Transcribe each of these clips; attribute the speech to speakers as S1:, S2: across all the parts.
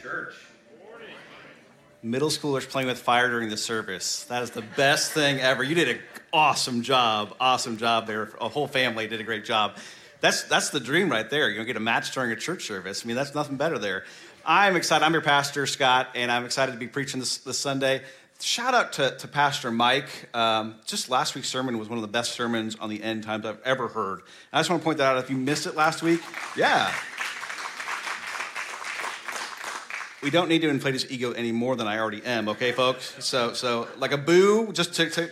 S1: Church. Middle schoolers playing with fire during the service. That is the best thing ever. You did an awesome job. Awesome job there. A whole family did a great job. That's, that's the dream right there. You know, get a match during a church service. I mean, that's nothing better there. I'm excited. I'm your pastor, Scott, and I'm excited to be preaching this, this Sunday. Shout out to, to Pastor Mike. Um, just last week's sermon was one of the best sermons on the end times I've ever heard. I just want to point that out. If you missed it last week, yeah, we don't need to inflate his ego any more than I already am, okay, folks? So, so like a boo, just to, to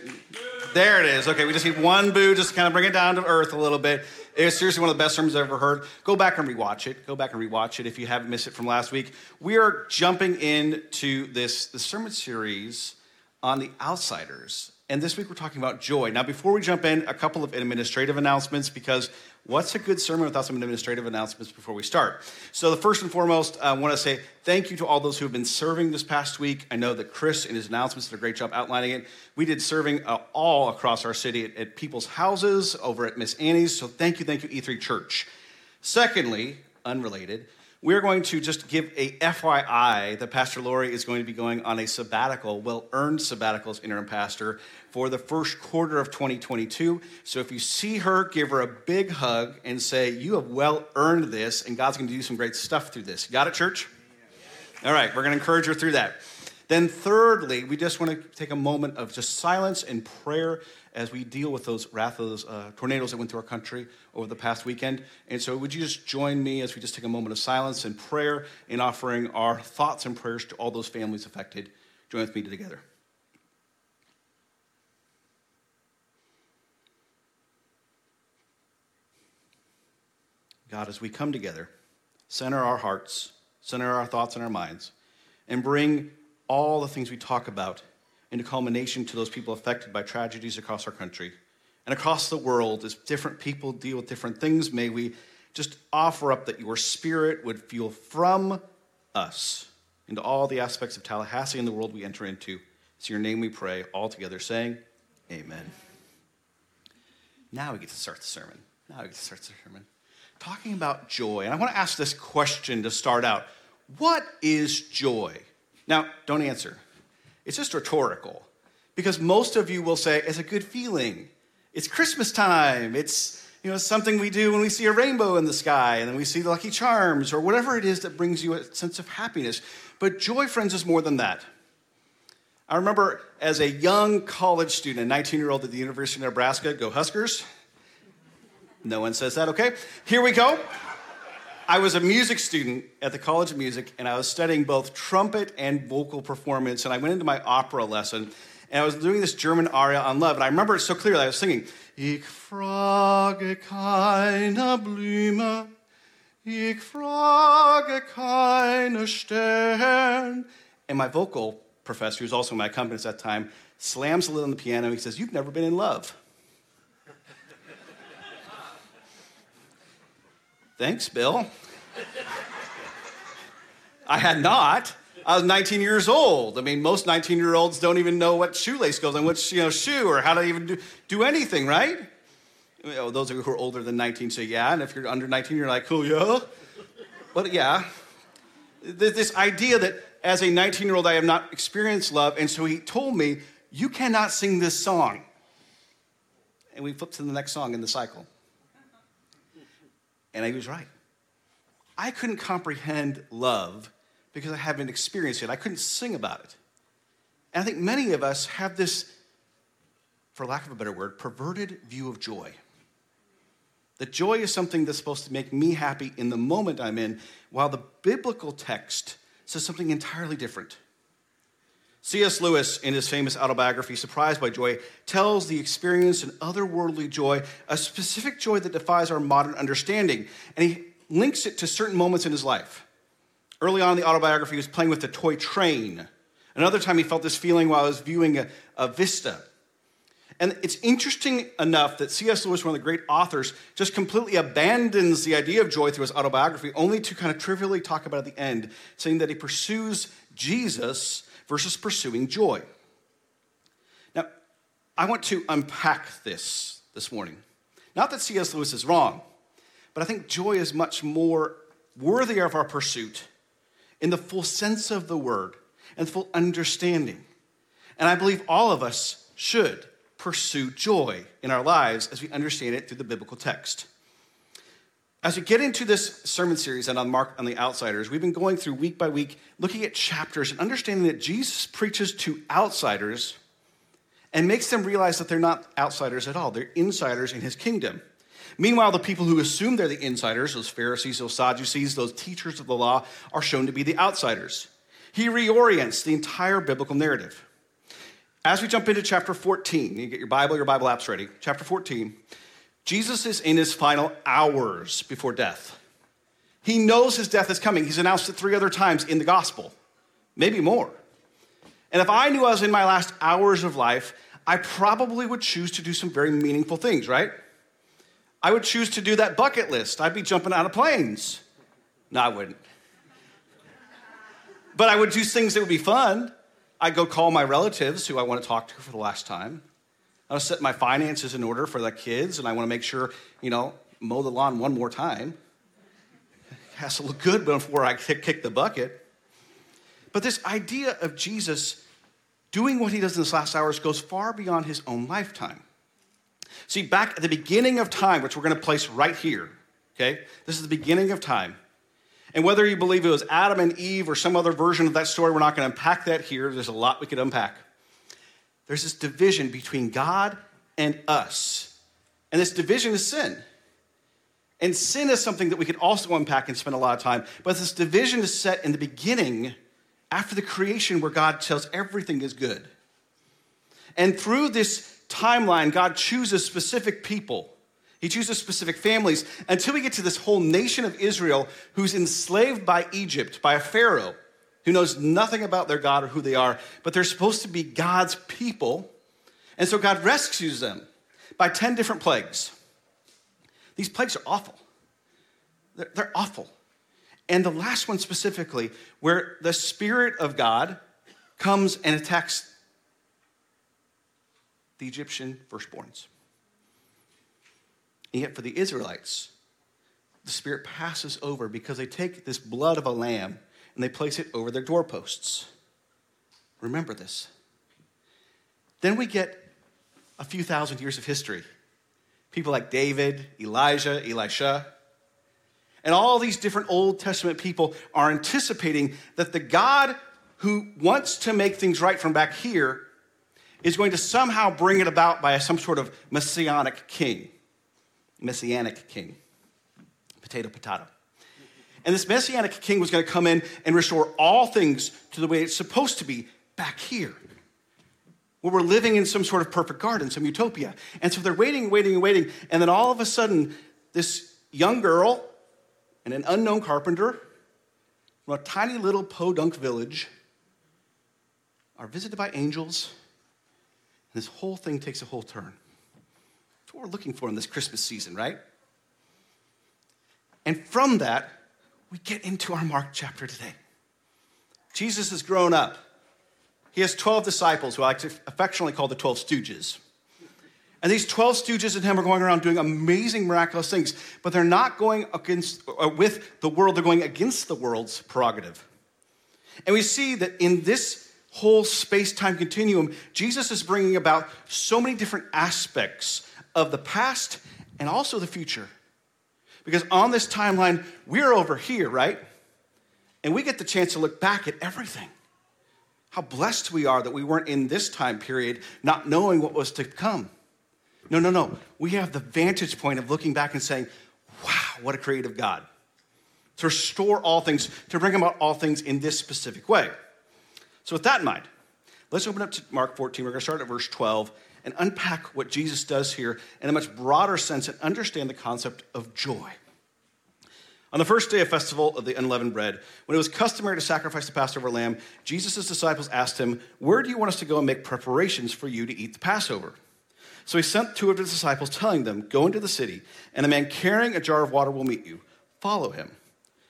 S1: there it is. Okay, we just need one boo, just to kind of bring it down to earth a little bit. It's seriously one of the best sermons I've ever heard. Go back and rewatch it. Go back and rewatch it if you haven't missed it from last week. We are jumping into this, this sermon series on the outsiders. And this week we're talking about joy. Now, before we jump in, a couple of administrative announcements because what's a good sermon without some administrative announcements before we start? So, the first and foremost, I want to say thank you to all those who have been serving this past week. I know that Chris, in his announcements, did a great job outlining it. We did serving uh, all across our city at, at people's houses, over at Miss Annie's. So, thank you, thank you, E3 Church. Secondly, unrelated, we're going to just give a FYI that Pastor Lori is going to be going on a sabbatical, well earned sabbatical as interim pastor for the first quarter of 2022. So if you see her, give her a big hug and say, You have well earned this, and God's going to do some great stuff through this. Got it, church? All right, we're going to encourage her through that. Then, thirdly, we just want to take a moment of just silence and prayer as we deal with those wrath of those uh, tornadoes that went through our country over the past weekend. And so, would you just join me as we just take a moment of silence and prayer in offering our thoughts and prayers to all those families affected? Join with me together. God, as we come together, center our hearts, center our thoughts and our minds, and bring all the things we talk about into culmination to those people affected by tragedies across our country and across the world as different people deal with different things. May we just offer up that your spirit would fuel from us into all the aspects of Tallahassee and the world we enter into. It's your name we pray, all together, saying, Amen. Now we get to start the sermon. Now we get to start the sermon talking about joy. And I want to ask this question to start out What is joy? Now, don't answer. It's just rhetorical because most of you will say, It's a good feeling. It's Christmas time. It's you know, something we do when we see a rainbow in the sky and then we see the Lucky Charms or whatever it is that brings you a sense of happiness. But joy, friends, is more than that. I remember as a young college student, a 19 year old at the University of Nebraska, go Huskers, no one says that, okay? Here we go. I was a music student at the College of Music, and I was studying both trumpet and vocal performance. And I went into my opera lesson, and I was doing this German aria on love. And I remember it so clearly. I was singing, Ich frage keine Blume, ich frage keine Stern. And my vocal professor, who was also my accompanist at that time, slams the lid on the piano. He says, You've never been in love. Thanks, Bill. I had not. I was 19 years old. I mean, most 19 year olds don't even know what shoelace goes on which you know shoe or how to even do, do anything, right? You know, those of you who are older than 19 say yeah, and if you're under 19, you're like, oh yeah. But yeah, this idea that as a 19 year old I have not experienced love, and so he told me, you cannot sing this song. And we flipped to the next song in the cycle. And he was right. I couldn't comprehend love because I haven't experienced it. I couldn't sing about it. And I think many of us have this, for lack of a better word, perverted view of joy. That joy is something that's supposed to make me happy in the moment I'm in, while the biblical text says something entirely different. C.S. Lewis, in his famous autobiography, Surprised by Joy, tells the experience and otherworldly joy, a specific joy that defies our modern understanding. And he links it to certain moments in his life. Early on in the autobiography, he was playing with a toy train. Another time, he felt this feeling while he was viewing a, a vista. And it's interesting enough that C.S. Lewis, one of the great authors, just completely abandons the idea of joy through his autobiography, only to kind of trivially talk about it at the end, saying that he pursues Jesus versus pursuing joy. Now, I want to unpack this this morning. Not that C.S. Lewis is wrong, but I think joy is much more worthy of our pursuit in the full sense of the word and full understanding. And I believe all of us should pursue joy in our lives as we understand it through the biblical text. As we get into this sermon series and on Mark on the Outsiders, we've been going through week by week, looking at chapters and understanding that Jesus preaches to outsiders and makes them realize that they're not outsiders at all. They're insiders in his kingdom. Meanwhile, the people who assume they're the insiders, those Pharisees, those Sadducees, those teachers of the law, are shown to be the outsiders. He reorients the entire biblical narrative. As we jump into chapter 14, you get your Bible, your Bible apps ready. Chapter 14, Jesus is in his final hours before death. He knows his death is coming. He's announced it three other times in the gospel, maybe more. And if I knew I was in my last hours of life, I probably would choose to do some very meaningful things, right? I would choose to do that bucket list. I'd be jumping out of planes. No, I wouldn't. But I would do things that would be fun. I'd go call my relatives who I want to talk to for the last time. I want to set my finances in order for the kids, and I want to make sure, you know, mow the lawn one more time. It has to look good before I kick the bucket. But this idea of Jesus doing what he does in his last hours goes far beyond his own lifetime. See, back at the beginning of time, which we're going to place right here, okay? This is the beginning of time. And whether you believe it was Adam and Eve or some other version of that story, we're not going to unpack that here. There's a lot we could unpack there's this division between God and us. And this division is sin. And sin is something that we could also unpack and spend a lot of time. But this division is set in the beginning after the creation where God tells everything is good. And through this timeline, God chooses specific people. He chooses specific families until we get to this whole nation of Israel who's enslaved by Egypt, by a Pharaoh who knows nothing about their God or who they are, but they're supposed to be God's people. And so God rescues them by 10 different plagues. These plagues are awful. They're, they're awful. And the last one specifically, where the Spirit of God comes and attacks the Egyptian firstborns. And yet, for the Israelites, the Spirit passes over because they take this blood of a lamb and they place it over their doorposts. Remember this. Then we get a few thousand years of history. People like David, Elijah, Elisha, and all these different Old Testament people are anticipating that the God who wants to make things right from back here is going to somehow bring it about by some sort of messianic king. Messianic king. Potato, potato. And this messianic king was going to come in and restore all things to the way it's supposed to be back here. Where we're living in some sort of perfect garden, some utopia. And so they're waiting, waiting, and waiting. And then all of a sudden, this young girl and an unknown carpenter from a tiny little podunk village are visited by angels. And this whole thing takes a whole turn. That's what we're looking for in this Christmas season, right? And from that, we get into our Mark chapter today. Jesus has grown up. He has 12 disciples who I like to affectionately call the 12 stooges. And these 12 stooges and him are going around doing amazing, miraculous things, but they're not going against, uh, with the world, they're going against the world's prerogative. And we see that in this whole space time continuum, Jesus is bringing about so many different aspects of the past and also the future. Because on this timeline, we're over here, right? And we get the chance to look back at everything. How blessed we are that we weren't in this time period not knowing what was to come. No, no, no. We have the vantage point of looking back and saying, wow, what a creative God. To restore all things, to bring about all things in this specific way. So, with that in mind, let's open up to Mark 14. We're going to start at verse 12 and unpack what Jesus does here in a much broader sense and understand the concept of joy. On the first day of festival of the unleavened bread, when it was customary to sacrifice the Passover lamb, Jesus' disciples asked him, Where do you want us to go and make preparations for you to eat the Passover? So he sent two of his disciples, telling them, Go into the city, and a man carrying a jar of water will meet you. Follow him.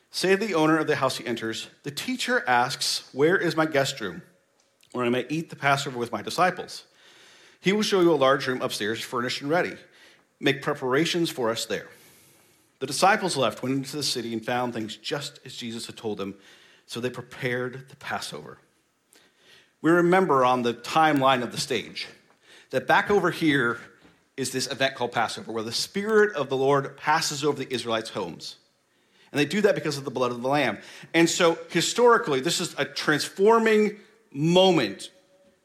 S1: Say to the owner of the house he enters, The teacher asks, Where is my guest room, where I may eat the Passover with my disciples? He will show you a large room upstairs, furnished and ready. Make preparations for us there. The disciples left, went into the city, and found things just as Jesus had told them. So they prepared the Passover. We remember on the timeline of the stage that back over here is this event called Passover, where the Spirit of the Lord passes over the Israelites' homes. And they do that because of the blood of the Lamb. And so, historically, this is a transforming moment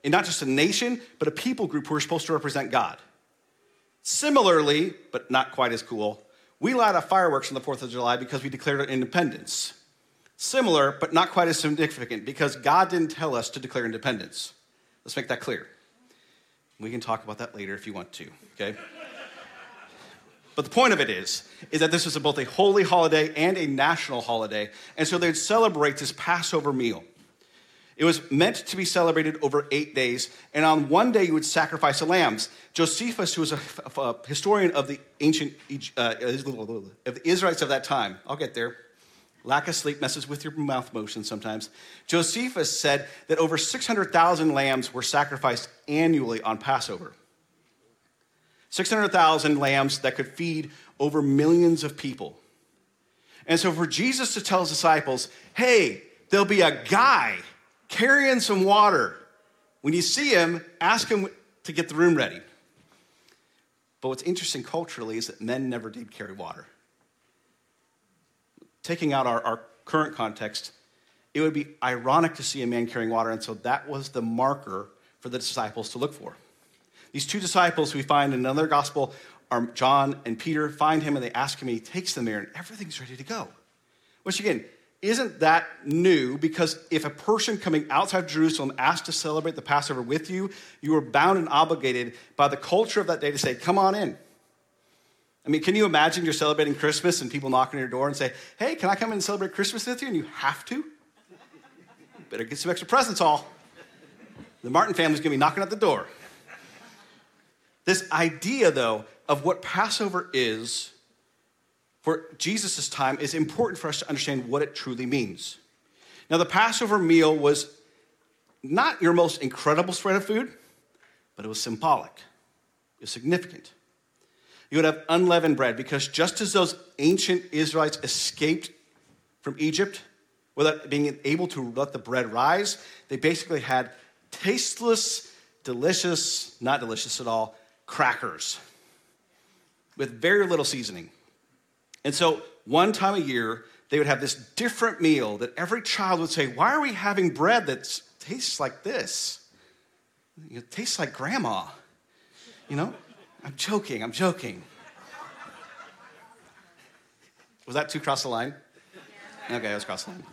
S1: in not just a nation, but a people group who are supposed to represent God. Similarly, but not quite as cool, we light off fireworks on the 4th of July because we declared our independence. Similar, but not quite as significant because God didn't tell us to declare independence. Let's make that clear. We can talk about that later if you want to, okay? But the point of it is, is that this was both a holy holiday and a national holiday. And so they'd celebrate this Passover meal. It was meant to be celebrated over eight days, and on one day you would sacrifice the lambs. Josephus, who was a, a historian of the ancient uh, of the Israelites of that time, I'll get there. Lack of sleep messes with your mouth motion sometimes. Josephus said that over 600,000 lambs were sacrificed annually on Passover. 600,000 lambs that could feed over millions of people. And so for Jesus to tell his disciples, hey, there'll be a guy carrying some water. When you see him, ask him to get the room ready. But what's interesting culturally is that men never did carry water. Taking out our, our current context, it would be ironic to see a man carrying water, and so that was the marker for the disciples to look for. These two disciples we find in another gospel are John and Peter, find him and they ask him, and he takes them there, and everything's ready to go. Which again, isn't that new? Because if a person coming outside Jerusalem asked to celebrate the Passover with you, you were bound and obligated by the culture of that day to say, Come on in. I mean, can you imagine you're celebrating Christmas and people knock on your door and say, Hey, can I come in and celebrate Christmas with you? And you have to? Better get some extra presents, all. The Martin family's gonna be knocking at the door. This idea, though, of what Passover is for Jesus' time is important for us to understand what it truly means. Now, the Passover meal was not your most incredible spread of food, but it was symbolic, it was significant. You would have unleavened bread because just as those ancient Israelites escaped from Egypt without being able to let the bread rise, they basically had tasteless, delicious, not delicious at all, crackers with very little seasoning. And so, one time a year, they would have this different meal that every child would say, Why are we having bread that tastes like this? It tastes like grandma. You know? I'm joking, I'm joking. Was that too cross the line? Okay, I was cross the line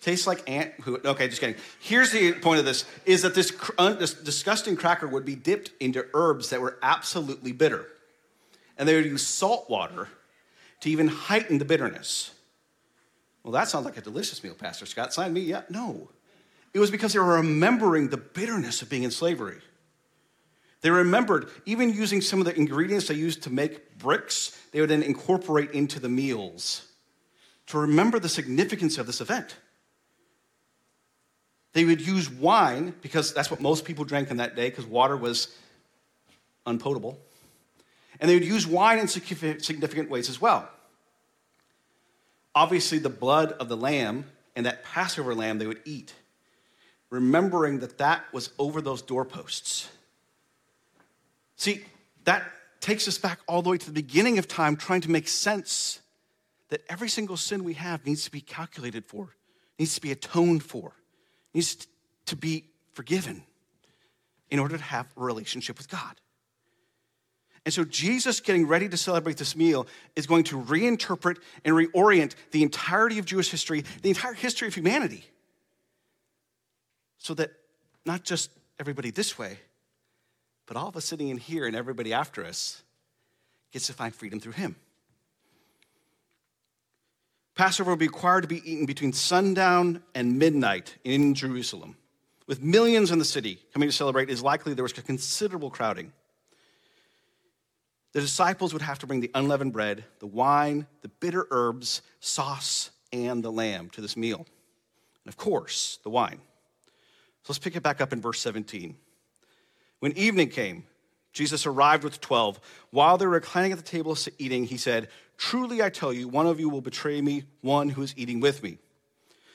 S1: tastes like ant who okay just kidding here's the point of this is that this, this disgusting cracker would be dipped into herbs that were absolutely bitter and they would use salt water to even heighten the bitterness. Well that sounds like a delicious meal pastor scott. Sign me yeah no. It was because they were remembering the bitterness of being in slavery. They remembered even using some of the ingredients they used to make bricks they would then incorporate into the meals to remember the significance of this event. They would use wine because that's what most people drank in that day because water was unpotable. And they would use wine in significant ways as well. Obviously, the blood of the lamb and that Passover lamb they would eat, remembering that that was over those doorposts. See, that takes us back all the way to the beginning of time, trying to make sense that every single sin we have needs to be calculated for, needs to be atoned for needs to be forgiven in order to have a relationship with God. And so, Jesus getting ready to celebrate this meal is going to reinterpret and reorient the entirety of Jewish history, the entire history of humanity, so that not just everybody this way, but all of us sitting in here and everybody after us gets to find freedom through Him. Passover will be required to be eaten between sundown and midnight in Jerusalem. With millions in the city coming to celebrate, it is likely there was considerable crowding. The disciples would have to bring the unleavened bread, the wine, the bitter herbs, sauce, and the lamb to this meal. And of course, the wine. So let's pick it back up in verse 17. When evening came, Jesus arrived with 12. While they were reclining at the table eating, he said, Truly I tell you, one of you will betray me, one who is eating with me.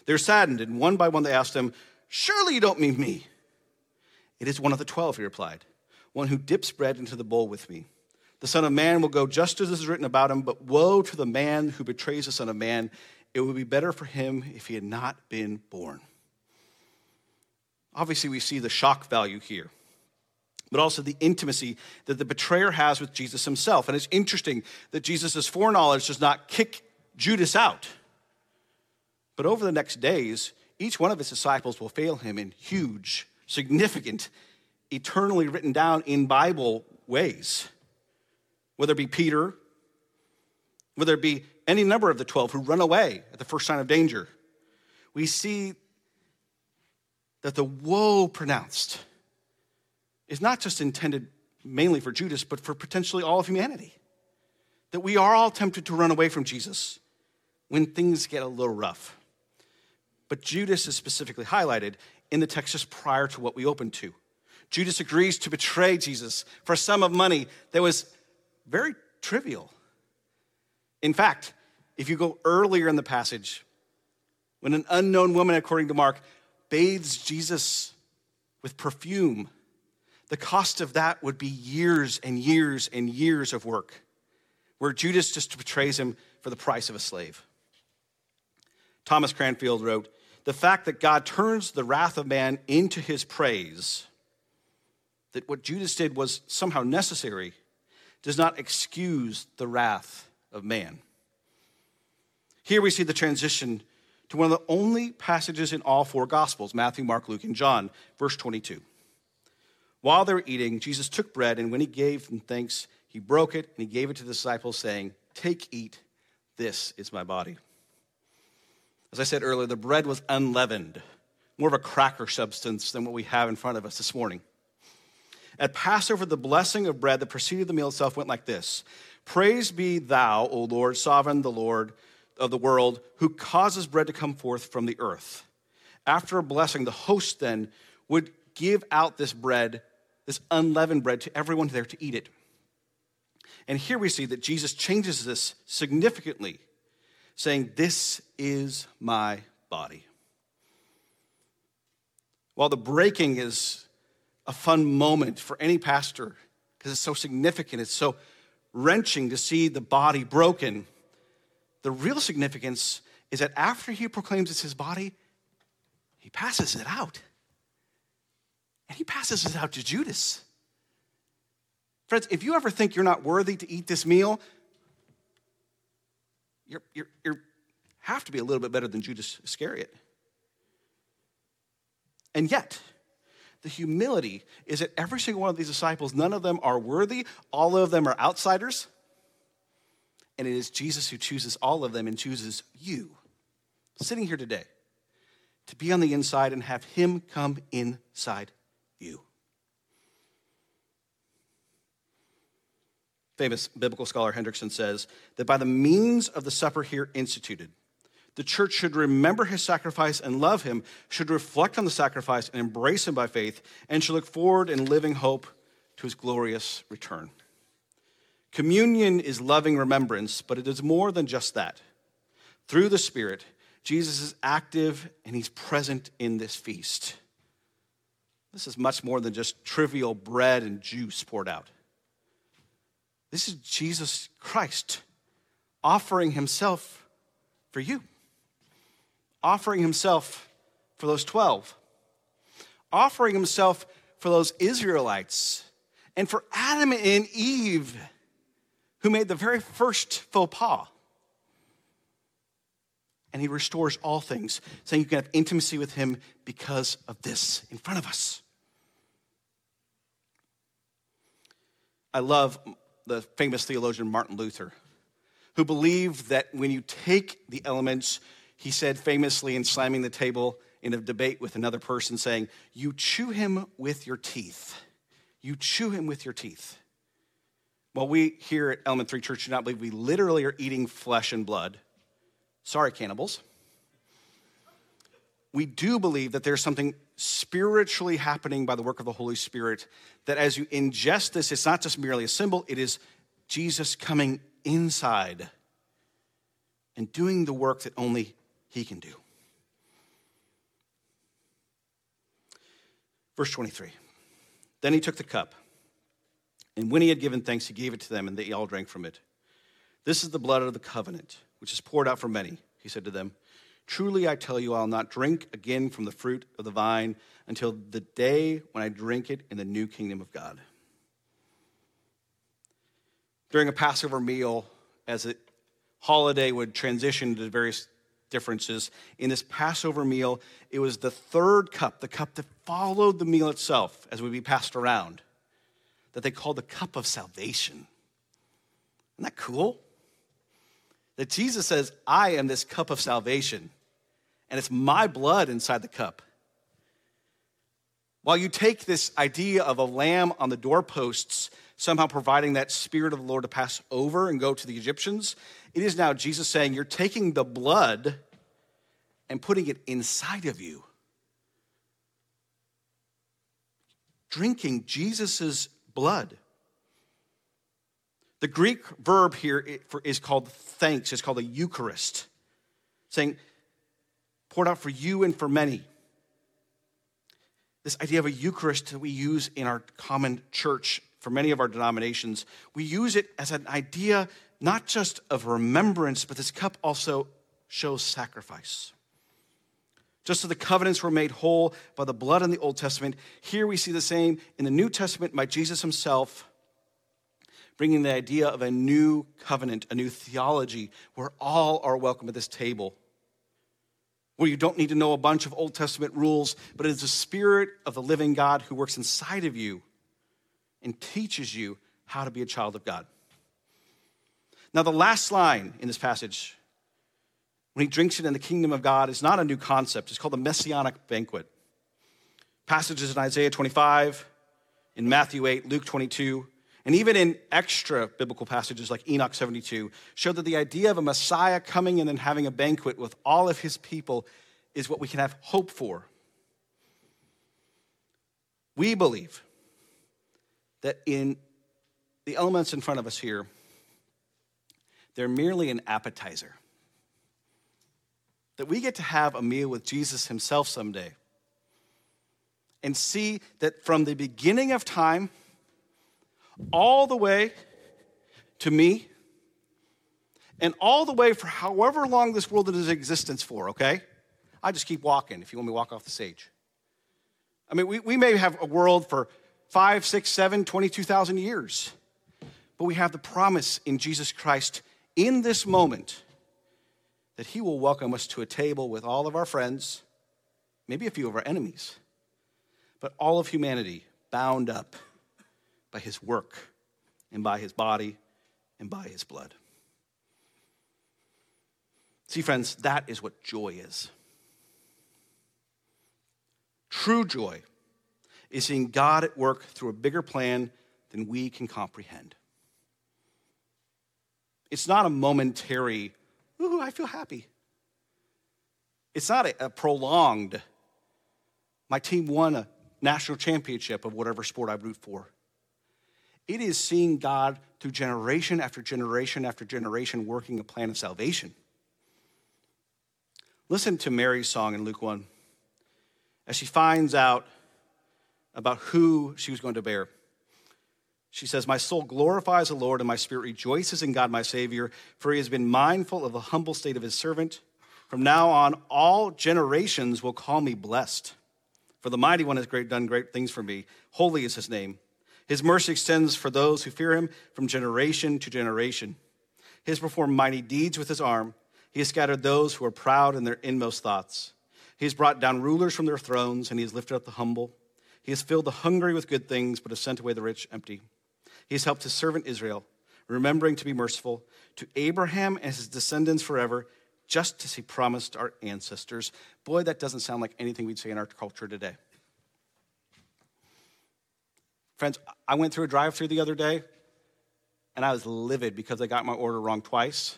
S1: They're saddened, and one by one they asked him, Surely you don't mean me. It is one of the twelve, he replied, one who dips bread into the bowl with me. The Son of Man will go just as is written about him, but woe to the man who betrays the Son of Man. It would be better for him if he had not been born. Obviously, we see the shock value here, but also the intimacy that the betrayer has with Jesus himself. And it's interesting that Jesus' foreknowledge does not kick Judas out. But over the next days, each one of his disciples will fail him in huge, significant, eternally written down in Bible ways. Whether it be Peter, whether it be any number of the 12 who run away at the first sign of danger, we see that the woe pronounced is not just intended mainly for Judas, but for potentially all of humanity. That we are all tempted to run away from Jesus when things get a little rough. But Judas is specifically highlighted in the text just prior to what we opened to. Judas agrees to betray Jesus for a sum of money that was very trivial. In fact, if you go earlier in the passage, when an unknown woman, according to Mark, bathes Jesus with perfume, the cost of that would be years and years and years of work, where Judas just betrays him for the price of a slave. Thomas Cranfield wrote The fact that God turns the wrath of man into his praise, that what Judas did was somehow necessary, does not excuse the wrath of man. Here we see the transition to one of the only passages in all four Gospels Matthew, Mark, Luke, and John, verse 22. While they were eating, Jesus took bread, and when he gave them thanks, he broke it and he gave it to the disciples, saying, Take, eat, this is my body. As I said earlier, the bread was unleavened, more of a cracker substance than what we have in front of us this morning. At Passover, the blessing of bread that preceded the meal itself went like this Praise be thou, O Lord, sovereign the Lord of the world, who causes bread to come forth from the earth. After a blessing, the host then would give out this bread, this unleavened bread, to everyone there to eat it. And here we see that Jesus changes this significantly saying, This is my body. While the breaking is a fun moment for any pastor because it's so significant, it's so wrenching to see the body broken, the real significance is that after he proclaims it's his body, he passes it out. And he passes it out to Judas. Friends, if you ever think you're not worthy to eat this meal, you're, you're, you're have to be a little bit better than Judas Iscariot. And yet, the humility is that every single one of these disciples, none of them are worthy, all of them are outsiders. And it is Jesus who chooses all of them and chooses you, sitting here today, to be on the inside and have Him come inside you. famous biblical scholar Hendriksen says that by the means of the supper here instituted, the church should remember his sacrifice and love him, should reflect on the sacrifice and embrace him by faith, and should look forward in living hope to his glorious return. Communion is loving remembrance, but it is more than just that. Through the Spirit, Jesus is active and he's present in this feast. This is much more than just trivial bread and juice poured out. This is Jesus Christ offering himself for you, offering himself for those 12, offering himself for those Israelites, and for Adam and Eve, who made the very first faux pas. And he restores all things, saying you can have intimacy with him because of this in front of us. I love the famous theologian Martin Luther, who believed that when you take the elements, he said famously in slamming the table in a debate with another person, saying, You chew him with your teeth. You chew him with your teeth. Well, we here at Element 3 Church do not believe we literally are eating flesh and blood. Sorry, cannibals. We do believe that there's something spiritually happening by the work of the Holy Spirit. That as you ingest this, it's not just merely a symbol, it is Jesus coming inside and doing the work that only he can do. Verse 23 Then he took the cup, and when he had given thanks, he gave it to them, and they all drank from it. This is the blood of the covenant, which is poured out for many, he said to them. Truly I tell you, I'll not drink again from the fruit of the vine until the day when I drink it in the new kingdom of God. During a Passover meal, as a holiday would transition to various differences, in this Passover meal, it was the third cup, the cup that followed the meal itself as would be passed around, that they called the cup of salvation. Isn't that cool? That Jesus says, I am this cup of salvation, and it's my blood inside the cup. While you take this idea of a lamb on the doorposts, somehow providing that spirit of the Lord to pass over and go to the Egyptians, it is now Jesus saying, You're taking the blood and putting it inside of you. Drinking Jesus' blood. The Greek verb here is called thanks, it's called a Eucharist, saying, poured out for you and for many. This idea of a Eucharist that we use in our common church for many of our denominations, we use it as an idea not just of remembrance, but this cup also shows sacrifice. Just as the covenants were made whole by the blood in the Old Testament, here we see the same in the New Testament by Jesus himself bringing the idea of a new covenant, a new theology, where all are welcome at this table. Where you don't need to know a bunch of Old Testament rules, but it is the Spirit of the living God who works inside of you and teaches you how to be a child of God. Now, the last line in this passage, when he drinks it in the kingdom of God, is not a new concept. It's called the Messianic banquet. Passages in Isaiah 25, in Matthew 8, Luke 22, and even in extra biblical passages like Enoch 72, show that the idea of a Messiah coming and then having a banquet with all of his people is what we can have hope for. We believe that in the elements in front of us here, they're merely an appetizer. That we get to have a meal with Jesus himself someday and see that from the beginning of time, all the way to me and all the way for however long this world is in existence for, okay? I just keep walking if you want me to walk off the stage. I mean, we, we may have a world for five, six, seven, 22,000 years, but we have the promise in Jesus Christ in this moment that He will welcome us to a table with all of our friends, maybe a few of our enemies, but all of humanity bound up by his work and by his body and by his blood. See, friends, that is what joy is. True joy is seeing God at work through a bigger plan than we can comprehend. It's not a momentary, ooh, I feel happy. It's not a, a prolonged, my team won a national championship of whatever sport I root for. It is seeing God through generation after generation after generation working a plan of salvation. Listen to Mary's song in Luke 1 as she finds out about who she was going to bear. She says, My soul glorifies the Lord, and my spirit rejoices in God my Savior, for he has been mindful of the humble state of his servant. From now on, all generations will call me blessed. For the mighty one has great, done great things for me. Holy is his name. His mercy extends for those who fear him from generation to generation. He has performed mighty deeds with his arm. He has scattered those who are proud in their inmost thoughts. He has brought down rulers from their thrones, and he has lifted up the humble. He has filled the hungry with good things, but has sent away the rich empty. He has helped his servant Israel, remembering to be merciful to Abraham and his descendants forever, just as he promised our ancestors. Boy, that doesn't sound like anything we'd say in our culture today. Friends, I went through a drive through the other day and I was livid because I got my order wrong twice.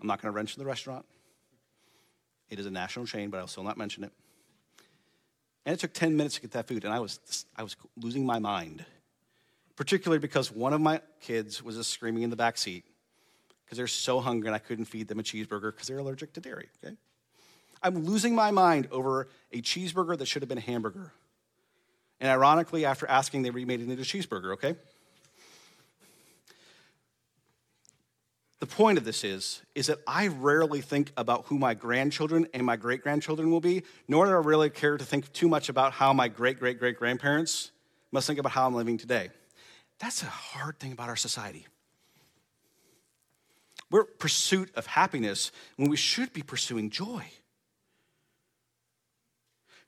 S1: I'm not going to mention the restaurant. It is a national chain, but I'll still not mention it. And it took 10 minutes to get that food, and I was, I was losing my mind, particularly because one of my kids was just screaming in the back seat because they're so hungry and I couldn't feed them a cheeseburger because they're allergic to dairy, okay? I'm losing my mind over a cheeseburger that should have been a hamburger. And ironically, after asking, they remade it into a cheeseburger, okay? The point of this is, is that I rarely think about who my grandchildren and my great grandchildren will be, nor do I really care to think too much about how my great great great grandparents must think about how I'm living today. That's a hard thing about our society. We're pursuit of happiness when we should be pursuing joy.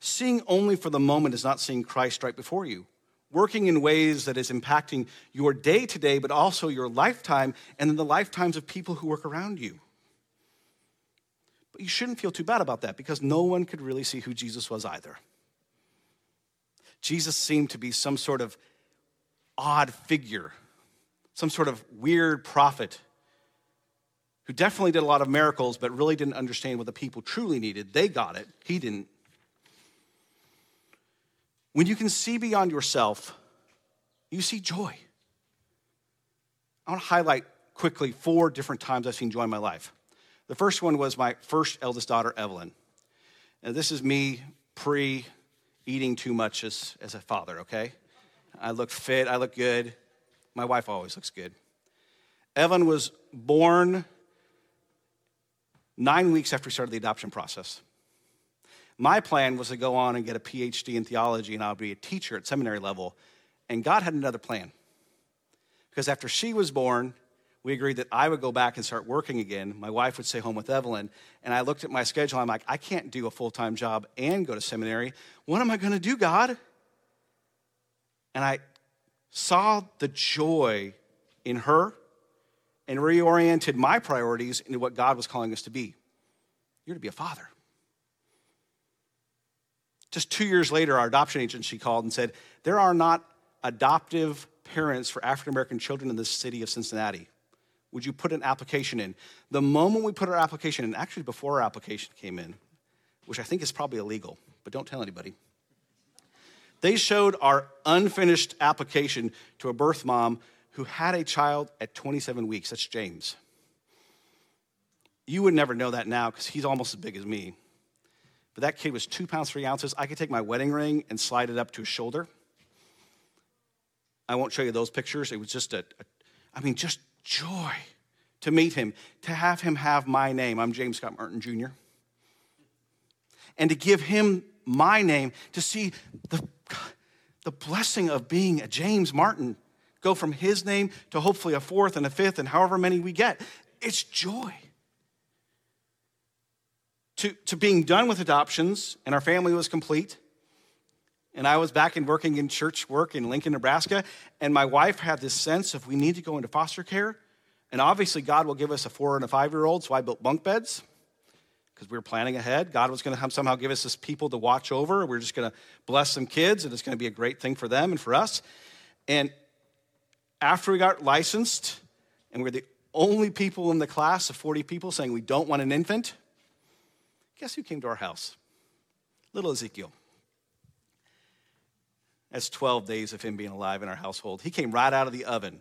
S1: Seeing only for the moment is not seeing Christ right before you. Working in ways that is impacting your day to day, but also your lifetime and then the lifetimes of people who work around you. But you shouldn't feel too bad about that because no one could really see who Jesus was either. Jesus seemed to be some sort of odd figure, some sort of weird prophet who definitely did a lot of miracles, but really didn't understand what the people truly needed. They got it, he didn't. When you can see beyond yourself, you see joy. I want to highlight quickly four different times I've seen joy in my life. The first one was my first eldest daughter, Evelyn. And this is me pre eating too much as, as a father, okay? I look fit, I look good. My wife always looks good. Evan was born nine weeks after we started the adoption process. My plan was to go on and get a PhD in theology and I'll be a teacher at seminary level. And God had another plan. Because after she was born, we agreed that I would go back and start working again. My wife would stay home with Evelyn. And I looked at my schedule. I'm like, I can't do a full time job and go to seminary. What am I going to do, God? And I saw the joy in her and reoriented my priorities into what God was calling us to be. You're to be a father. Just two years later, our adoption agency called and said, There are not adoptive parents for African American children in the city of Cincinnati. Would you put an application in? The moment we put our application in, actually before our application came in, which I think is probably illegal, but don't tell anybody, they showed our unfinished application to a birth mom who had a child at 27 weeks. That's James. You would never know that now because he's almost as big as me. But that kid was two pounds, three ounces. I could take my wedding ring and slide it up to his shoulder. I won't show you those pictures. It was just a, a I mean, just joy to meet him, to have him have my name. I'm James Scott Martin Jr. And to give him my name, to see the, the blessing of being a James Martin go from his name to hopefully a fourth and a fifth and however many we get. It's joy. To, to being done with adoptions, and our family was complete. And I was back in working in church work in Lincoln, Nebraska. And my wife had this sense of we need to go into foster care. And obviously, God will give us a four and a five year old. So I built bunk beds because we were planning ahead. God was going to somehow give us this people to watch over. We are just going to bless some kids, and it's going to be a great thing for them and for us. And after we got licensed, and we are the only people in the class of 40 people saying we don't want an infant, guess who came to our house? Little Ezekiel. That's 12 days of him being alive in our household. He came right out of the oven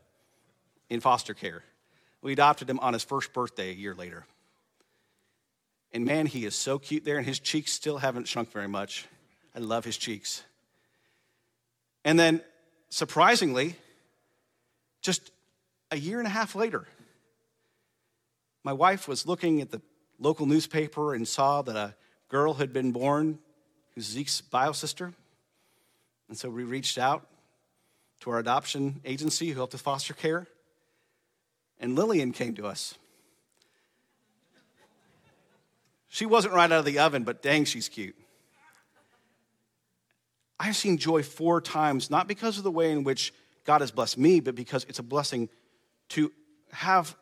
S1: in foster care. We adopted him on his first birthday a year later. And man, he is so cute there, and his cheeks still haven't shrunk very much. I love his cheeks. And then, surprisingly, just a year and a half later, my wife was looking at the local newspaper and saw that a girl had been born who's Zeke's bio sister. And so we reached out to our adoption agency who helped with foster care. And Lillian came to us. She wasn't right out of the oven, but dang, she's cute. I've seen joy four times, not because of the way in which God has blessed me, but because it's a blessing to have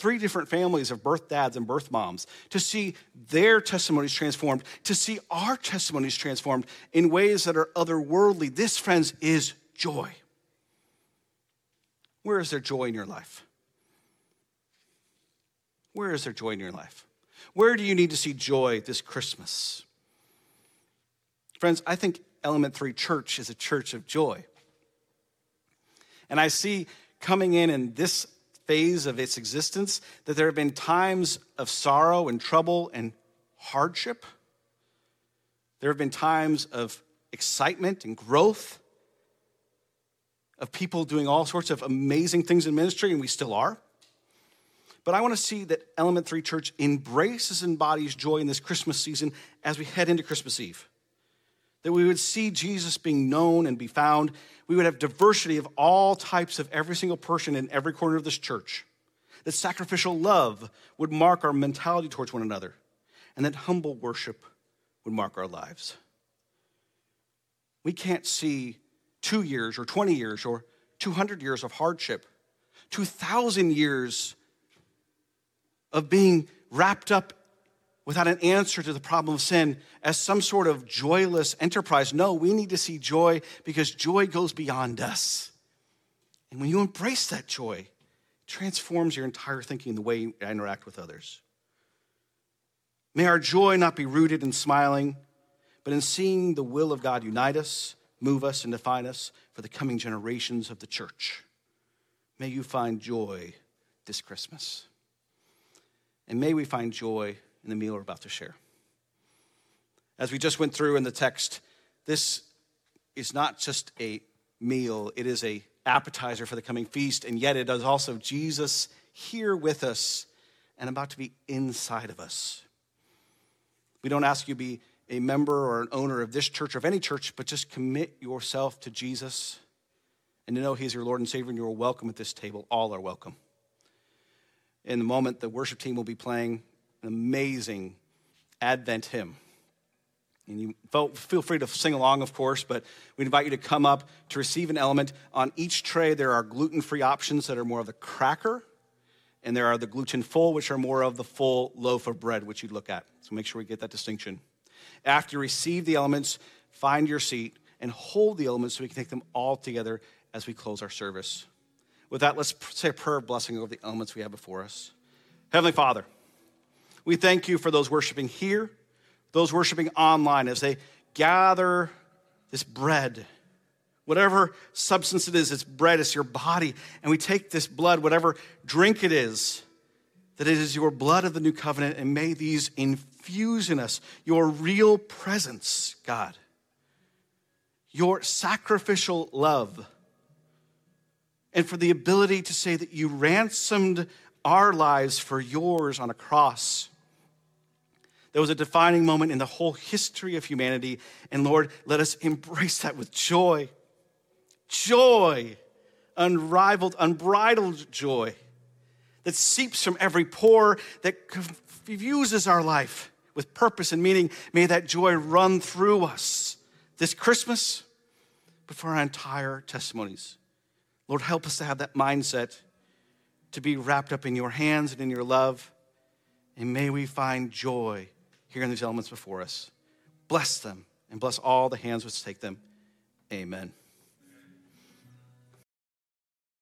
S1: three different families of birth dads and birth moms, to see their testimonies transformed, to see our testimonies transformed in ways that are otherworldly. This, friends, is joy. Where is there joy in your life? Where is there joy in your life? Where do you need to see joy this Christmas? Friends, I think Element 3 Church is a church of joy. And I see coming in in this phase of its existence that there have been times of sorrow and trouble and hardship. There have been times of excitement and growth, of people doing all sorts of amazing things in ministry, and we still are. But I want to see that Element 3 Church embraces and embodies joy in this Christmas season as we head into Christmas Eve. That we would see Jesus being known and be found. We would have diversity of all types of every single person in every corner of this church. That sacrificial love would mark our mentality towards one another. And that humble worship would mark our lives. We can't see two years or 20 years or 200 years of hardship, 2,000 years of being wrapped up without an answer to the problem of sin as some sort of joyless enterprise. No, we need to see joy because joy goes beyond us. And when you embrace that joy, it transforms your entire thinking, the way you interact with others. May our joy not be rooted in smiling, but in seeing the will of God unite us, move us, and define us for the coming generations of the church. May you find joy this Christmas. And may we find joy in the meal we're about to share. As we just went through in the text, this is not just a meal, it is a appetizer for the coming feast, and yet it is also Jesus here with us and about to be inside of us. We don't ask you to be a member or an owner of this church or of any church, but just commit yourself to Jesus and to know He's your Lord and Savior, and you're welcome at this table. All are welcome. In the moment, the worship team will be playing amazing Advent hymn. And you feel free to sing along, of course, but we invite you to come up to receive an element. On each tray, there are gluten free options that are more of the cracker, and there are the gluten full, which are more of the full loaf of bread, which you'd look at. So make sure we get that distinction. After you receive the elements, find your seat and hold the elements so we can take them all together as we close our service. With that, let's say a prayer of blessing over the elements we have before us. Heavenly Father, we thank you for those worshiping here, those worshiping online as they gather this bread. Whatever substance it is, it's bread, it's your body. And we take this blood, whatever drink it is, that it is your blood of the new covenant, and may these infuse in us your real presence, God. Your sacrificial love and for the ability to say that you ransomed our lives for yours on a cross. There was a defining moment in the whole history of humanity. And Lord, let us embrace that with joy. Joy, unrivaled, unbridled joy that seeps from every pore, that confuses our life with purpose and meaning. May that joy run through us this Christmas, but for our entire testimonies. Lord, help us to have that mindset to be wrapped up in your hands and in your love. And may we find joy here in these elements before us. Bless them and bless all the hands which take them. Amen.